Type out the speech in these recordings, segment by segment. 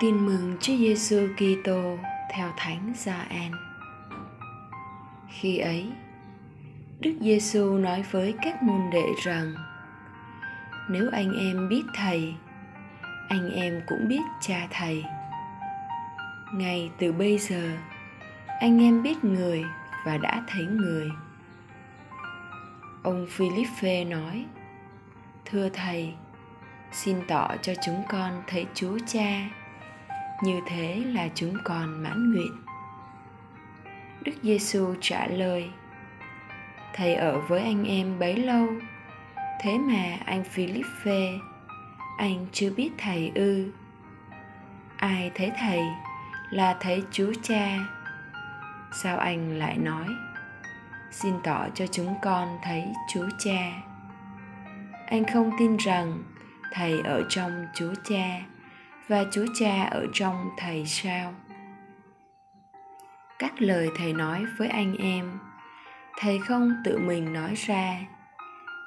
Tin mừng Chúa Giêsu Kitô theo Thánh Gioan. Khi ấy, Đức Giêsu nói với các môn đệ rằng: Nếu anh em biết thầy, anh em cũng biết cha thầy. Ngay từ bây giờ, anh em biết người và đã thấy người. Ông Philippe nói: Thưa thầy, xin tỏ cho chúng con thấy Chúa Cha như thế là chúng con mãn nguyện. Đức giêsu trả lời, thầy ở với anh em bấy lâu, thế mà anh philippe, anh chưa biết thầy ư. Ai thấy thầy? Là thấy chúa cha. Sao anh lại nói, xin tỏ cho chúng con thấy chúa cha. Anh không tin rằng thầy ở trong chúa cha và Chúa Cha ở trong thầy sao? Các lời thầy nói với anh em, thầy không tự mình nói ra,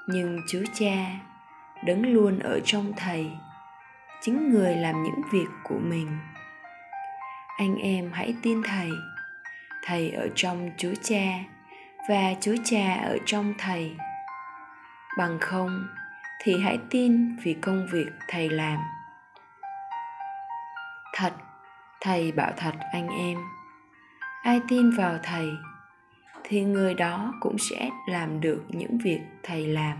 nhưng Chúa Cha đứng luôn ở trong thầy, chính người làm những việc của mình. Anh em hãy tin thầy, thầy ở trong Chúa Cha và Chúa Cha ở trong thầy. Bằng không thì hãy tin vì công việc thầy làm thật, thầy bảo thật anh em. Ai tin vào thầy, thì người đó cũng sẽ làm được những việc thầy làm.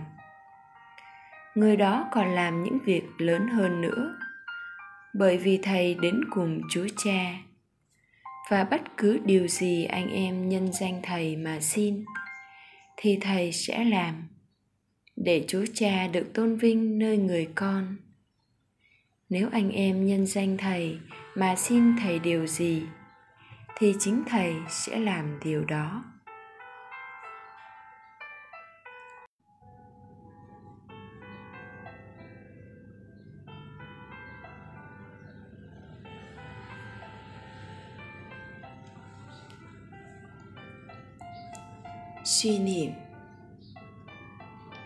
Người đó còn làm những việc lớn hơn nữa, bởi vì thầy đến cùng chúa cha. Và bất cứ điều gì anh em nhân danh thầy mà xin, thì thầy sẽ làm, để chúa cha được tôn vinh nơi người con nếu anh em nhân danh thầy mà xin thầy điều gì, thì chính thầy sẽ làm điều đó. Suy niệm.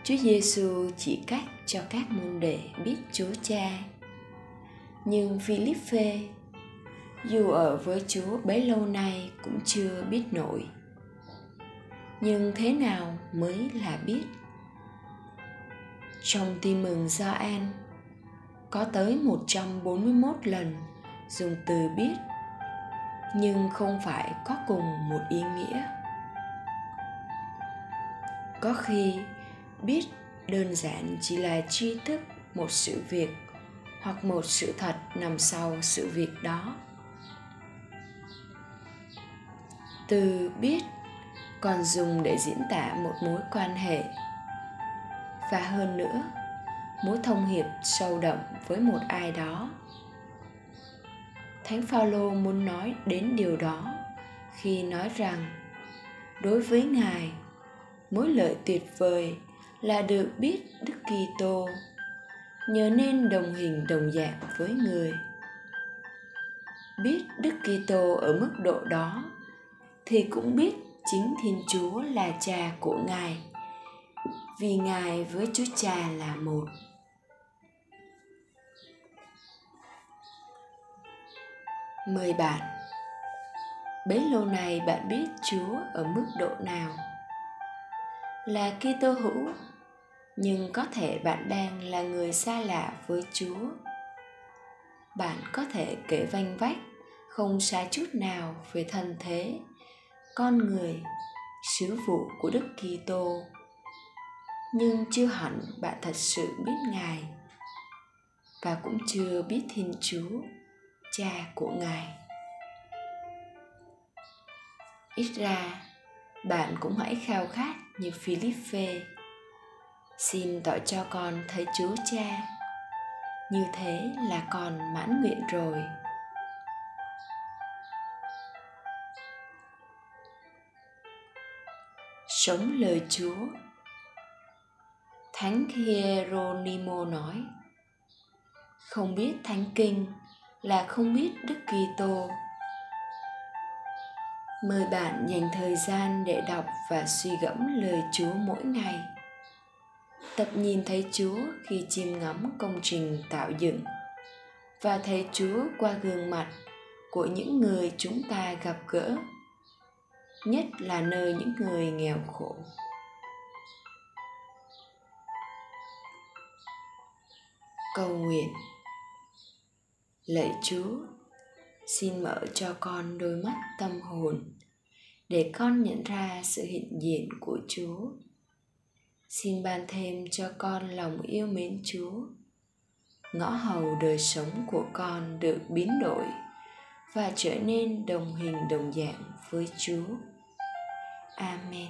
Chúa Giêsu chỉ cách cho các môn đệ biết Chúa Cha nhưng Philippe, dù ở với Chúa bấy lâu nay cũng chưa biết nổi. Nhưng thế nào mới là biết? Trong tin mừng Gioan có tới 141 lần dùng từ biết, nhưng không phải có cùng một ý nghĩa. Có khi, biết đơn giản chỉ là tri thức một sự việc hoặc một sự thật nằm sau sự việc đó. Từ biết còn dùng để diễn tả một mối quan hệ. Và hơn nữa, mối thông hiệp sâu đậm với một ai đó. Thánh phaolô muốn nói đến điều đó khi nói rằng, đối với ngài, mối lợi tuyệt vời là được biết đức kitô nhớ nên đồng hình đồng dạng với người. Biết đức kitô ở mức độ đó, thì cũng biết chính thiên chúa là cha của ngài, vì ngài với chúa cha là một. Mời bạn, bấy lâu nay bạn biết chúa ở mức độ nào? Là kitô hữu nhưng có thể bạn đang là người xa lạ với chúa. Bạn có thể kể vanh vách, không sai chút nào về thân thế, con người, sứ vụ của đức kitô. Nhưng chưa hẳn bạn thật sự biết ngài, và cũng chưa biết thiên chúa, cha của ngài. Ít ra, bạn cũng hãy khao khát như philippe xin tỏ cho con thấy chúa cha. Như thế là con mãn nguyện rồi. Sống lời chúa. Thánh hieronimo nói, không biết thánh kinh là không biết đức kitô. Mời bạn dành thời gian để đọc và suy gẫm lời chúa mỗi ngày tập nhìn thấy Chúa khi chiêm ngắm công trình tạo dựng. Và thấy chúa qua gương mặt của những người chúng ta gặp gỡ, nhất là nơi những người nghèo khổ. Cầu nguyện. Lạy chúa, xin mở cho con đôi mắt tâm hồn để con nhận ra sự hiện diện của chúa xin ban thêm cho con lòng yêu mến chúa. Ngõ hầu đời sống của con được biến đổi và trở nên đồng hình đồng dạng với chúa. Amen.